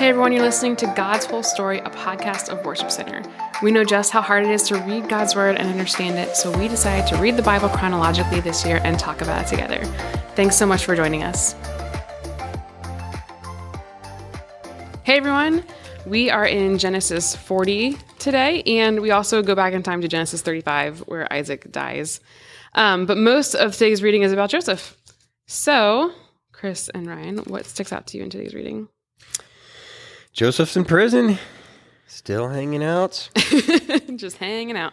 Hey everyone, you're listening to God's Whole Story, a podcast of Worship Center. We know just how hard it is to read God's Word and understand it, so we decided to read the Bible chronologically this year and talk about it together. Thanks so much for joining us. Hey everyone, we are in Genesis 40 today, and we also go back in time to Genesis 35, where Isaac dies. Um, but most of today's reading is about Joseph. So, Chris and Ryan, what sticks out to you in today's reading? Joseph's in prison, still hanging out. just hanging out.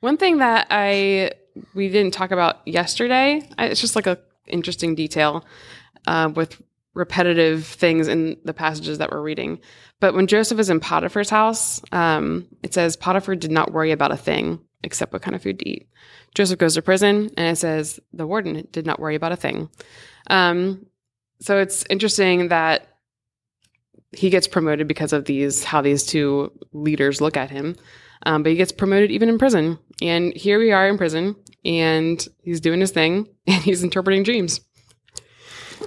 One thing that I we didn't talk about yesterday, I- it's just like a interesting detail uh, with repetitive things in the passages that we're reading. But when Joseph is in Potiphar's house, um, it says Potiphar did not worry about a thing except what kind of food to eat. Joseph goes to prison, and it says the warden did not worry about a thing. Um, so it's interesting that he gets promoted because of these how these two leaders look at him. Um, but he gets promoted even in prison. And here we are in prison, and he's doing his thing, and he's interpreting dreams.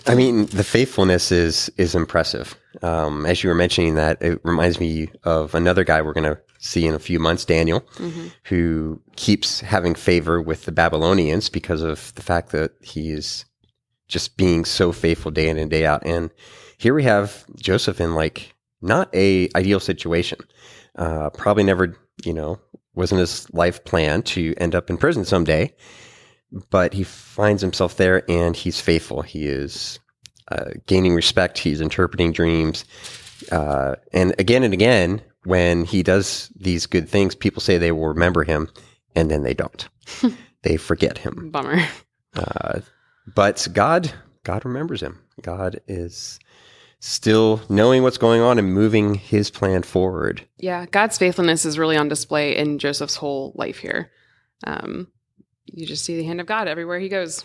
I mean, the faithfulness is is impressive. Um, as you were mentioning that, it reminds me of another guy we're going to see in a few months, Daniel, who keeps having favor with the Babylonians because of the fact that he is just being so faithful day in and day out. And here we have Joseph in like not a ideal situation. Uh, probably never, you know, wasn't his life plan to end up in prison someday. but he finds himself there and he's faithful. He is uh, gaining respect. He's interpreting dreams. Uh, and again and again, when he does these good things, people say they will remember him and then they don't. they forget him. Bummer. Uh, but God, God remembers him. God is still knowing what's going on and moving his plan forward. Yeah, God's faithfulness is really on display in Joseph's whole life here. Um, you just see the hand of God everywhere he goes.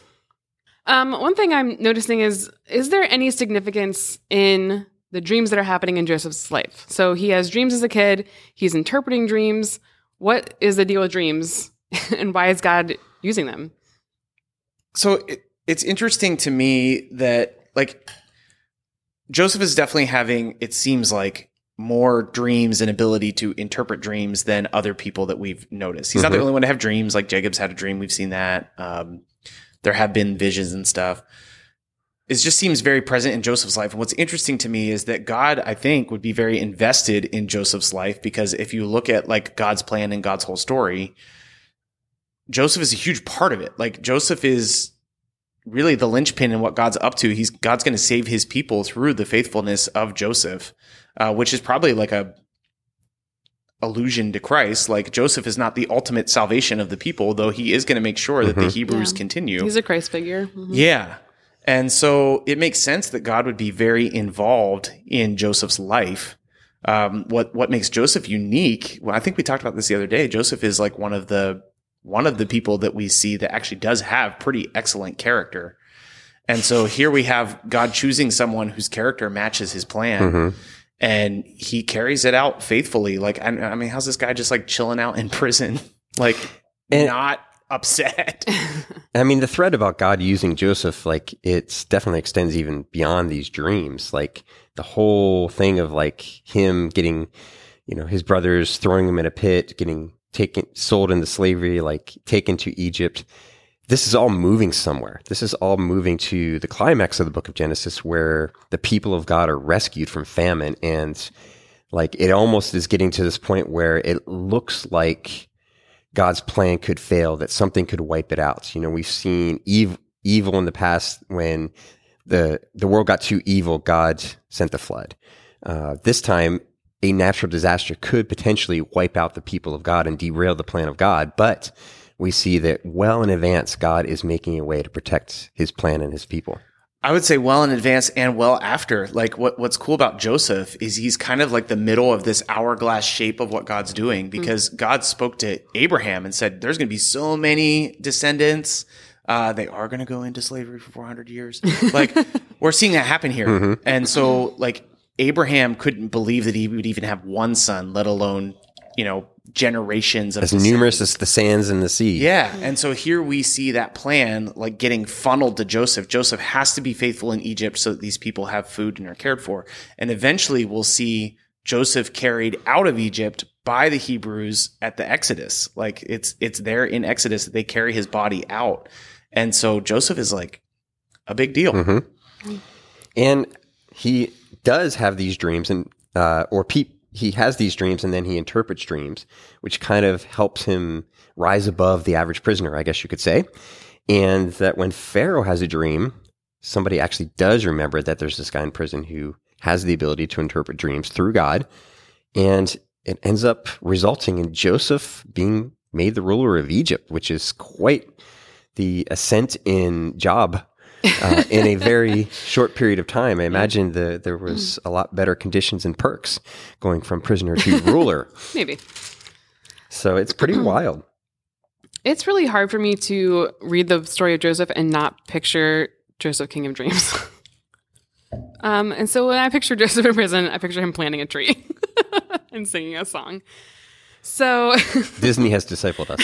Um, one thing I'm noticing is is there any significance in the dreams that are happening in Joseph's life? So he has dreams as a kid, he's interpreting dreams. What is the deal with dreams and why is God using them? so it, it's interesting to me that like Joseph is definitely having it seems like more dreams and ability to interpret dreams than other people that we've noticed. He's not the Mhm. only one to have dreams. Like Jacob's had a dream. We've seen that. Um, there have been visions and stuff. It just seems very present in Joseph's life. And what's interesting to me is that God, I think, would be very invested in Joseph's life because if you look at like God's plan and God's whole story, Joseph is a huge part of it. Like Joseph is really the linchpin in what God's up to. He's God's going to save his people through the faithfulness of Joseph, uh, which is probably like a allusion to Christ. Like Joseph is not the ultimate salvation of the people, though he is going to make sure that the Mhm. Hebrews Yeah. continue. He's a Christ figure. Mhm. Yeah. And so it makes sense that God would be very involved in Joseph's life. Um, what what makes Joseph unique? Well, I think we talked about this the other day. Joseph is like one of the one of the people that we see that actually does have pretty excellent character. And so here we have God choosing someone whose character matches his plan, Mhm. and he carries it out faithfully. Like, I, I mean, how's this guy just like chilling out in prison, like And- not upset? I mean, the thread about God using Joseph, like, it's definitely extends even beyond these dreams. Like, the whole thing of like him getting, you know, his brothers throwing him in a pit, getting taken, sold into slavery, like taken to Egypt. This is all moving somewhere. This is all moving to the climax of the book of Genesis where the people of God are rescued from famine. And like, it almost is getting to this point where it looks like God's plan could fail, that something could wipe it out. You know, we've seen evil, evil in the past when the the world got too evil. God sent the flood. Uh, this time, a natural disaster could potentially wipe out the people of God and derail the plan of God. But we see that well in advance, God is making a way to protect His plan and His people. I would say well in advance and well after. Like what what's cool about Joseph is he's kind of like the middle of this hourglass shape of what God's doing because God spoke to Abraham and said there's going to be so many descendants. Uh, they are going to go into slavery for 400 years. Like we're seeing that happen here. And so like Abraham couldn't believe that he would even have one son, let alone, you know, generations of As numerous as the sands in the sea. yeah. And so here we see that plan like getting funneled to Joseph. Joseph has to be faithful in Egypt so that these people have food and are cared for. And eventually we'll see Joseph carried out of Egypt by the Hebrews at the Exodus. Like it's it's there in Exodus that they carry his body out. And so Joseph is like a big deal. Mm-hmm. And he does have these dreams, and uh, or he has these dreams, and then he interprets dreams, which kind of helps him rise above the average prisoner, I guess you could say. And that when Pharaoh has a dream, somebody actually does remember that there's this guy in prison who has the ability to interpret dreams through God, and it ends up resulting in Joseph being made the ruler of Egypt, which is quite the ascent in job uh, in a very short period of time. I imagine the, there was a lot better conditions and perks going from prisoner to ruler. Maybe. So it's pretty wild. It's really hard for me to read the story of Joseph and not picture Joseph King of Dreams. um, and so when I picture Joseph in prison, I picture him planting a tree and singing a song. So Disney has discipled us.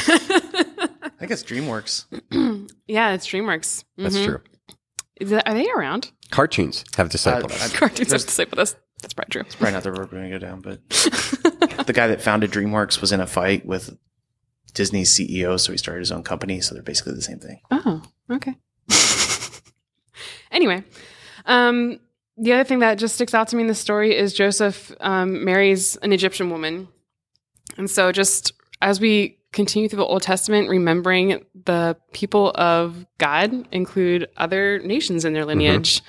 I guess DreamWorks. yeah, it's DreamWorks. That's Mhm. true. Is that, are they around? Cartoons have discipled Uh, us. I- Cartoons have to say with us. That's probably true. It's probably not the road we're going to go down, but the guy that founded DreamWorks was in a fight with Disney's CEO, so he started his own company. So they're basically the same thing. Oh, okay. anyway, um, the other thing that just sticks out to me in the story is Joseph um, marries an Egyptian woman. And so, just as we continue through the Old Testament, remembering the people of God include other nations in their mm-hmm. lineage.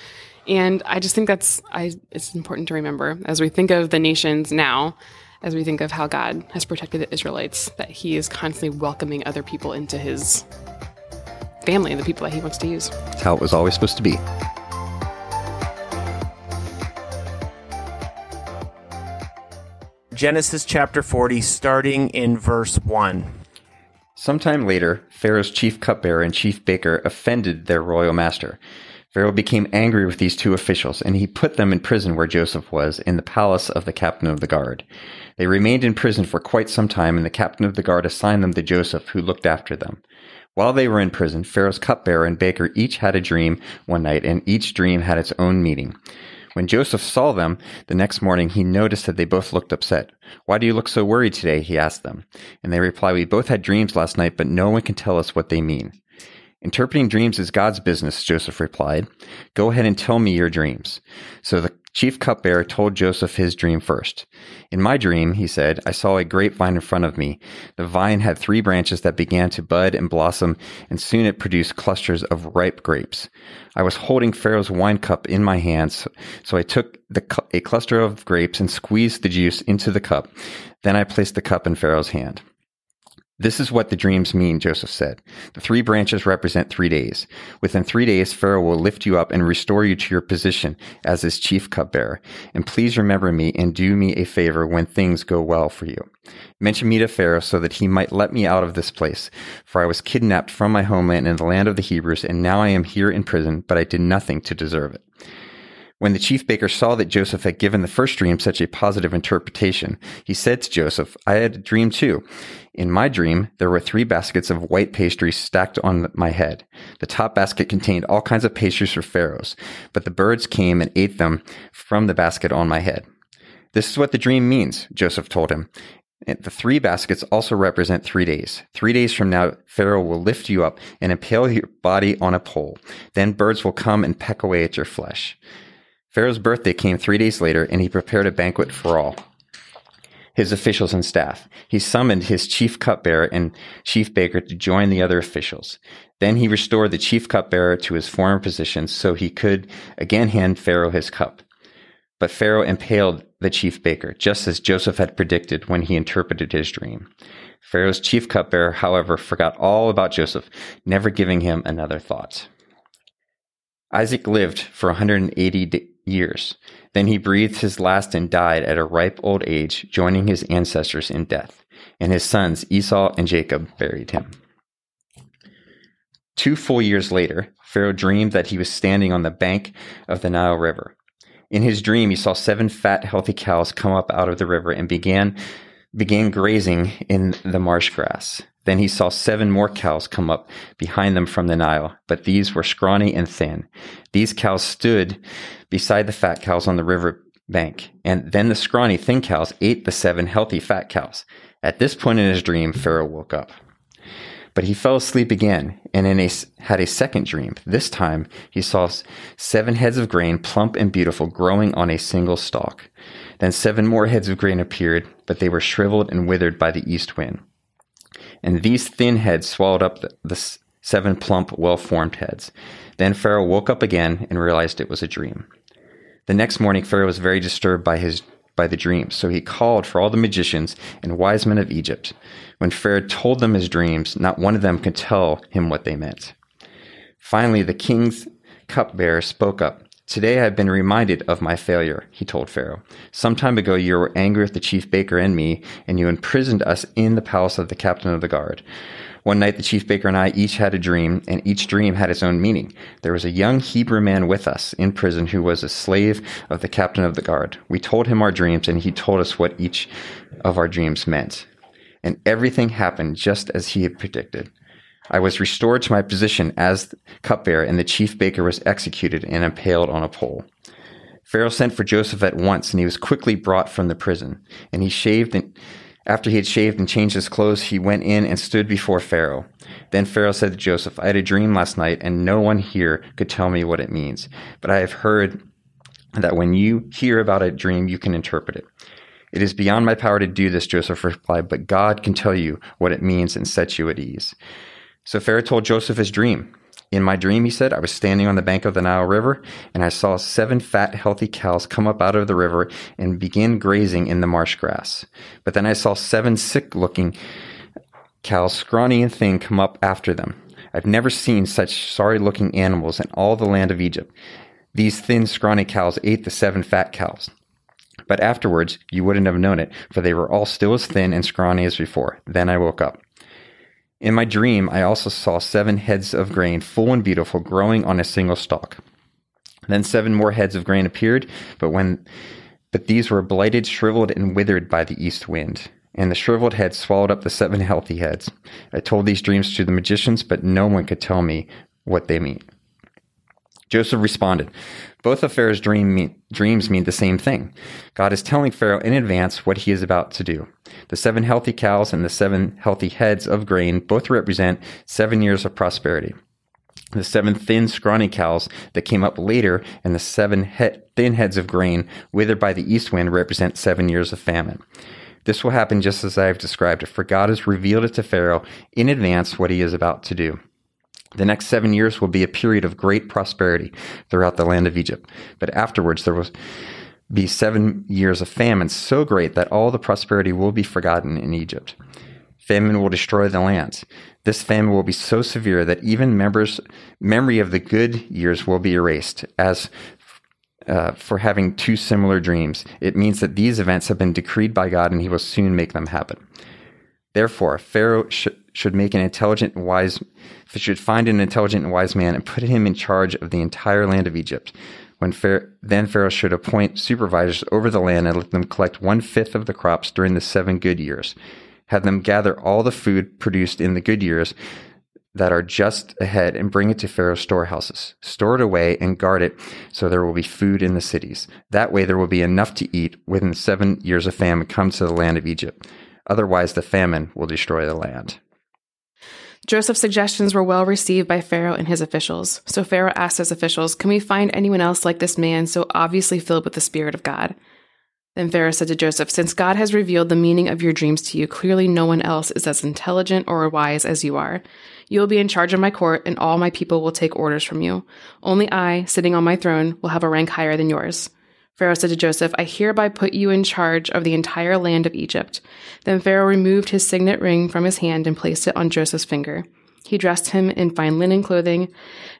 And I just think that's I, it's important to remember as we think of the nations now, as we think of how God has protected the Israelites, that He is constantly welcoming other people into His family, the people that he wants to use. That's how it was always supposed to be. Genesis chapter 40, starting in verse 1. Sometime later, Pharaoh's chief cupbearer and chief baker offended their royal master. Pharaoh became angry with these two officials, and he put them in prison where Joseph was, in the palace of the captain of the guard. They remained in prison for quite some time, and the captain of the guard assigned them to Joseph, who looked after them. While they were in prison, Pharaoh's cupbearer and baker each had a dream one night, and each dream had its own meaning. When Joseph saw them the next morning, he noticed that they both looked upset. Why do you look so worried today? He asked them. And they replied, We both had dreams last night, but no one can tell us what they mean. Interpreting dreams is God's business, Joseph replied. Go ahead and tell me your dreams. So the chief cupbearer told Joseph his dream first. In my dream, he said, I saw a grapevine in front of me. The vine had three branches that began to bud and blossom, and soon it produced clusters of ripe grapes. I was holding Pharaoh's wine cup in my hands, so I took cu- a cluster of grapes and squeezed the juice into the cup. Then I placed the cup in Pharaoh's hand. This is what the dreams mean, Joseph said. The three branches represent three days. Within three days, Pharaoh will lift you up and restore you to your position as his chief cupbearer. And please remember me and do me a favor when things go well for you. Mention me to Pharaoh so that he might let me out of this place. For I was kidnapped from my homeland in the land of the Hebrews, and now I am here in prison, but I did nothing to deserve it. When the chief baker saw that Joseph had given the first dream such a positive interpretation, he said to Joseph, I had a dream too. In my dream, there were three baskets of white pastry stacked on my head. The top basket contained all kinds of pastries for pharaohs, but the birds came and ate them from the basket on my head. This is what the dream means, Joseph told him. The three baskets also represent three days. Three days from now, Pharaoh will lift you up and impale your body on a pole. Then birds will come and peck away at your flesh. Pharaoh's birthday came three days later, and he prepared a banquet for all his officials and staff. He summoned his chief cupbearer and chief baker to join the other officials. Then he restored the chief cupbearer to his former position so he could again hand Pharaoh his cup. But Pharaoh impaled the chief baker, just as Joseph had predicted when he interpreted his dream. Pharaoh's chief cupbearer, however, forgot all about Joseph, never giving him another thought. Isaac lived for 180 d- years. Then he breathed his last and died at a ripe old age, joining his ancestors in death. And his sons Esau and Jacob buried him. Two full years later, Pharaoh dreamed that he was standing on the bank of the Nile River. In his dream, he saw seven fat, healthy cows come up out of the river and began began grazing in the marsh grass. Then he saw seven more cows come up behind them from the Nile, but these were scrawny and thin. These cows stood beside the fat cows on the river bank, and then the scrawny, thin cows ate the seven healthy fat cows. At this point in his dream, Pharaoh woke up. But he fell asleep again and a, had a second dream. This time he saw seven heads of grain, plump and beautiful, growing on a single stalk. Then seven more heads of grain appeared, but they were shriveled and withered by the east wind. And these thin heads swallowed up the, the seven plump, well formed heads. Then Pharaoh woke up again and realized it was a dream. The next morning, Pharaoh was very disturbed by his by the dream. So he called for all the magicians and wise men of Egypt. When Pharaoh told them his dreams, not one of them could tell him what they meant. Finally, the king's cupbearer spoke up. Today I have been reminded of my failure, he told Pharaoh. Some time ago you were angry with the chief baker and me, and you imprisoned us in the palace of the captain of the guard. One night, the chief baker and I each had a dream, and each dream had its own meaning. There was a young Hebrew man with us in prison who was a slave of the captain of the guard. We told him our dreams, and he told us what each of our dreams meant. And everything happened just as he had predicted. I was restored to my position as cupbearer, and the chief baker was executed and impaled on a pole. Pharaoh sent for Joseph at once, and he was quickly brought from the prison. And he shaved and after he had shaved and changed his clothes, he went in and stood before Pharaoh. Then Pharaoh said to Joseph, I had a dream last night, and no one here could tell me what it means. But I have heard that when you hear about a dream, you can interpret it. It is beyond my power to do this, Joseph replied, but God can tell you what it means and set you at ease. So Pharaoh told Joseph his dream. In my dream, he said, I was standing on the bank of the Nile River, and I saw seven fat, healthy cows come up out of the river and begin grazing in the marsh grass. But then I saw seven sick looking cows, scrawny and thin, come up after them. I've never seen such sorry looking animals in all the land of Egypt. These thin, scrawny cows ate the seven fat cows. But afterwards, you wouldn't have known it, for they were all still as thin and scrawny as before. Then I woke up. In my dream, I also saw seven heads of grain, full and beautiful, growing on a single stalk. Then seven more heads of grain appeared, but when but these were blighted, shriveled, and withered by the east wind. And the shriveled heads swallowed up the seven healthy heads. I told these dreams to the magicians, but no one could tell me what they mean. Joseph responded, Both of Pharaoh's dream mean, dreams mean the same thing. God is telling Pharaoh in advance what he is about to do. The seven healthy cows and the seven healthy heads of grain both represent seven years of prosperity. The seven thin, scrawny cows that came up later and the seven he- thin heads of grain withered by the east wind represent seven years of famine. This will happen just as I have described it, for God has revealed it to Pharaoh in advance what he is about to do. The next seven years will be a period of great prosperity throughout the land of Egypt. But afterwards, there will be seven years of famine so great that all the prosperity will be forgotten in Egypt. Famine will destroy the land. This famine will be so severe that even members' memory of the good years will be erased. As uh, for having two similar dreams, it means that these events have been decreed by God, and He will soon make them happen. Therefore, Pharaoh sh- should make an intelligent and wise should find an intelligent and wise man and put him in charge of the entire land of Egypt. When Pharaoh, then Pharaoh should appoint supervisors over the land and let them collect one fifth of the crops during the seven good years. Have them gather all the food produced in the good years that are just ahead and bring it to Pharaoh's storehouses. Store it away and guard it so there will be food in the cities. That way there will be enough to eat the seven years of famine comes to the land of Egypt. Otherwise, the famine will destroy the land. Joseph's suggestions were well received by Pharaoh and his officials. So Pharaoh asked his officials, Can we find anyone else like this man, so obviously filled with the Spirit of God? Then Pharaoh said to Joseph, Since God has revealed the meaning of your dreams to you, clearly no one else is as intelligent or wise as you are. You will be in charge of my court, and all my people will take orders from you. Only I, sitting on my throne, will have a rank higher than yours. Pharaoh said to Joseph, I hereby put you in charge of the entire land of Egypt. Then Pharaoh removed his signet ring from his hand and placed it on Joseph's finger. He dressed him in fine linen clothing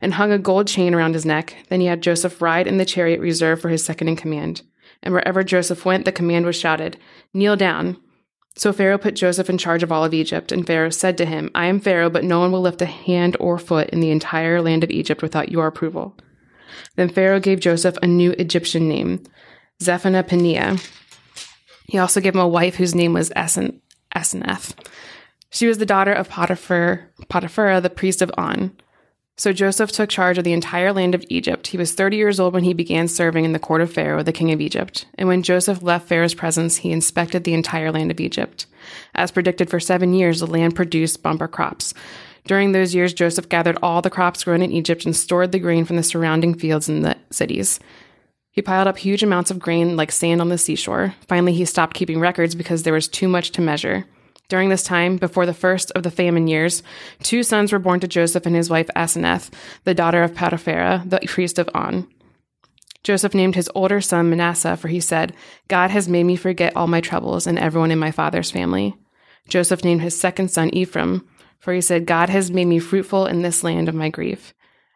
and hung a gold chain around his neck. Then he had Joseph ride in the chariot reserved for his second in command. And wherever Joseph went, the command was shouted, Kneel down. So Pharaoh put Joseph in charge of all of Egypt, and Pharaoh said to him, I am Pharaoh, but no one will lift a hand or foot in the entire land of Egypt without your approval. Then Pharaoh gave Joseph a new Egyptian name, Zaphenath-paneah. He also gave him a wife whose name was Asen-. She was the daughter of Potiphar, Potiphera, the priest of On. So Joseph took charge of the entire land of Egypt. He was 30 years old when he began serving in the court of Pharaoh, the king of Egypt. And when Joseph left Pharaoh's presence, he inspected the entire land of Egypt. As predicted for seven years, the land produced bumper crops. During those years, Joseph gathered all the crops grown in Egypt and stored the grain from the surrounding fields in the cities. He piled up huge amounts of grain like sand on the seashore. Finally, he stopped keeping records because there was too much to measure. During this time, before the first of the famine years, two sons were born to Joseph and his wife Asenath, the daughter of Potiphera, the priest of On. Joseph named his older son Manasseh, for he said, God has made me forget all my troubles and everyone in my father's family. Joseph named his second son Ephraim, for he said, God has made me fruitful in this land of my grief.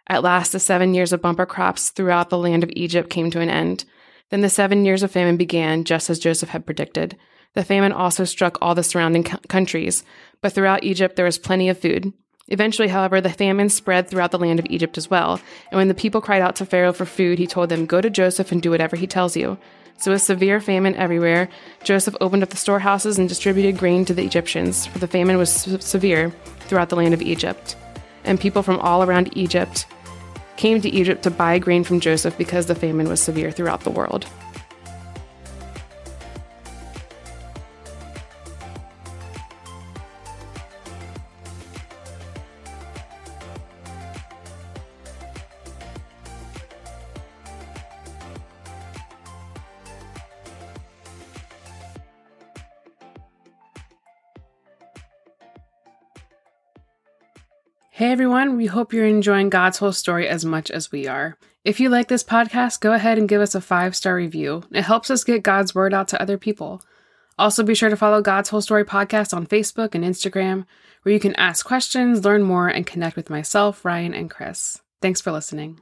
At last, the seven years of bumper crops throughout the land of Egypt came to an end. Then the seven years of famine began, just as Joseph had predicted. The famine also struck all the surrounding countries, but throughout Egypt there was plenty of food. Eventually, however, the famine spread throughout the land of Egypt as well. And when the people cried out to Pharaoh for food, he told them, Go to Joseph and do whatever he tells you. So, with severe famine everywhere, Joseph opened up the storehouses and distributed grain to the Egyptians, for the famine was severe throughout the land of Egypt. And people from all around Egypt came to Egypt to buy grain from Joseph because the famine was severe throughout the world. Hey everyone, we hope you're enjoying God's whole story as much as we are. If you like this podcast, go ahead and give us a five star review. It helps us get God's word out to other people. Also, be sure to follow God's Whole Story podcast on Facebook and Instagram, where you can ask questions, learn more, and connect with myself, Ryan, and Chris. Thanks for listening.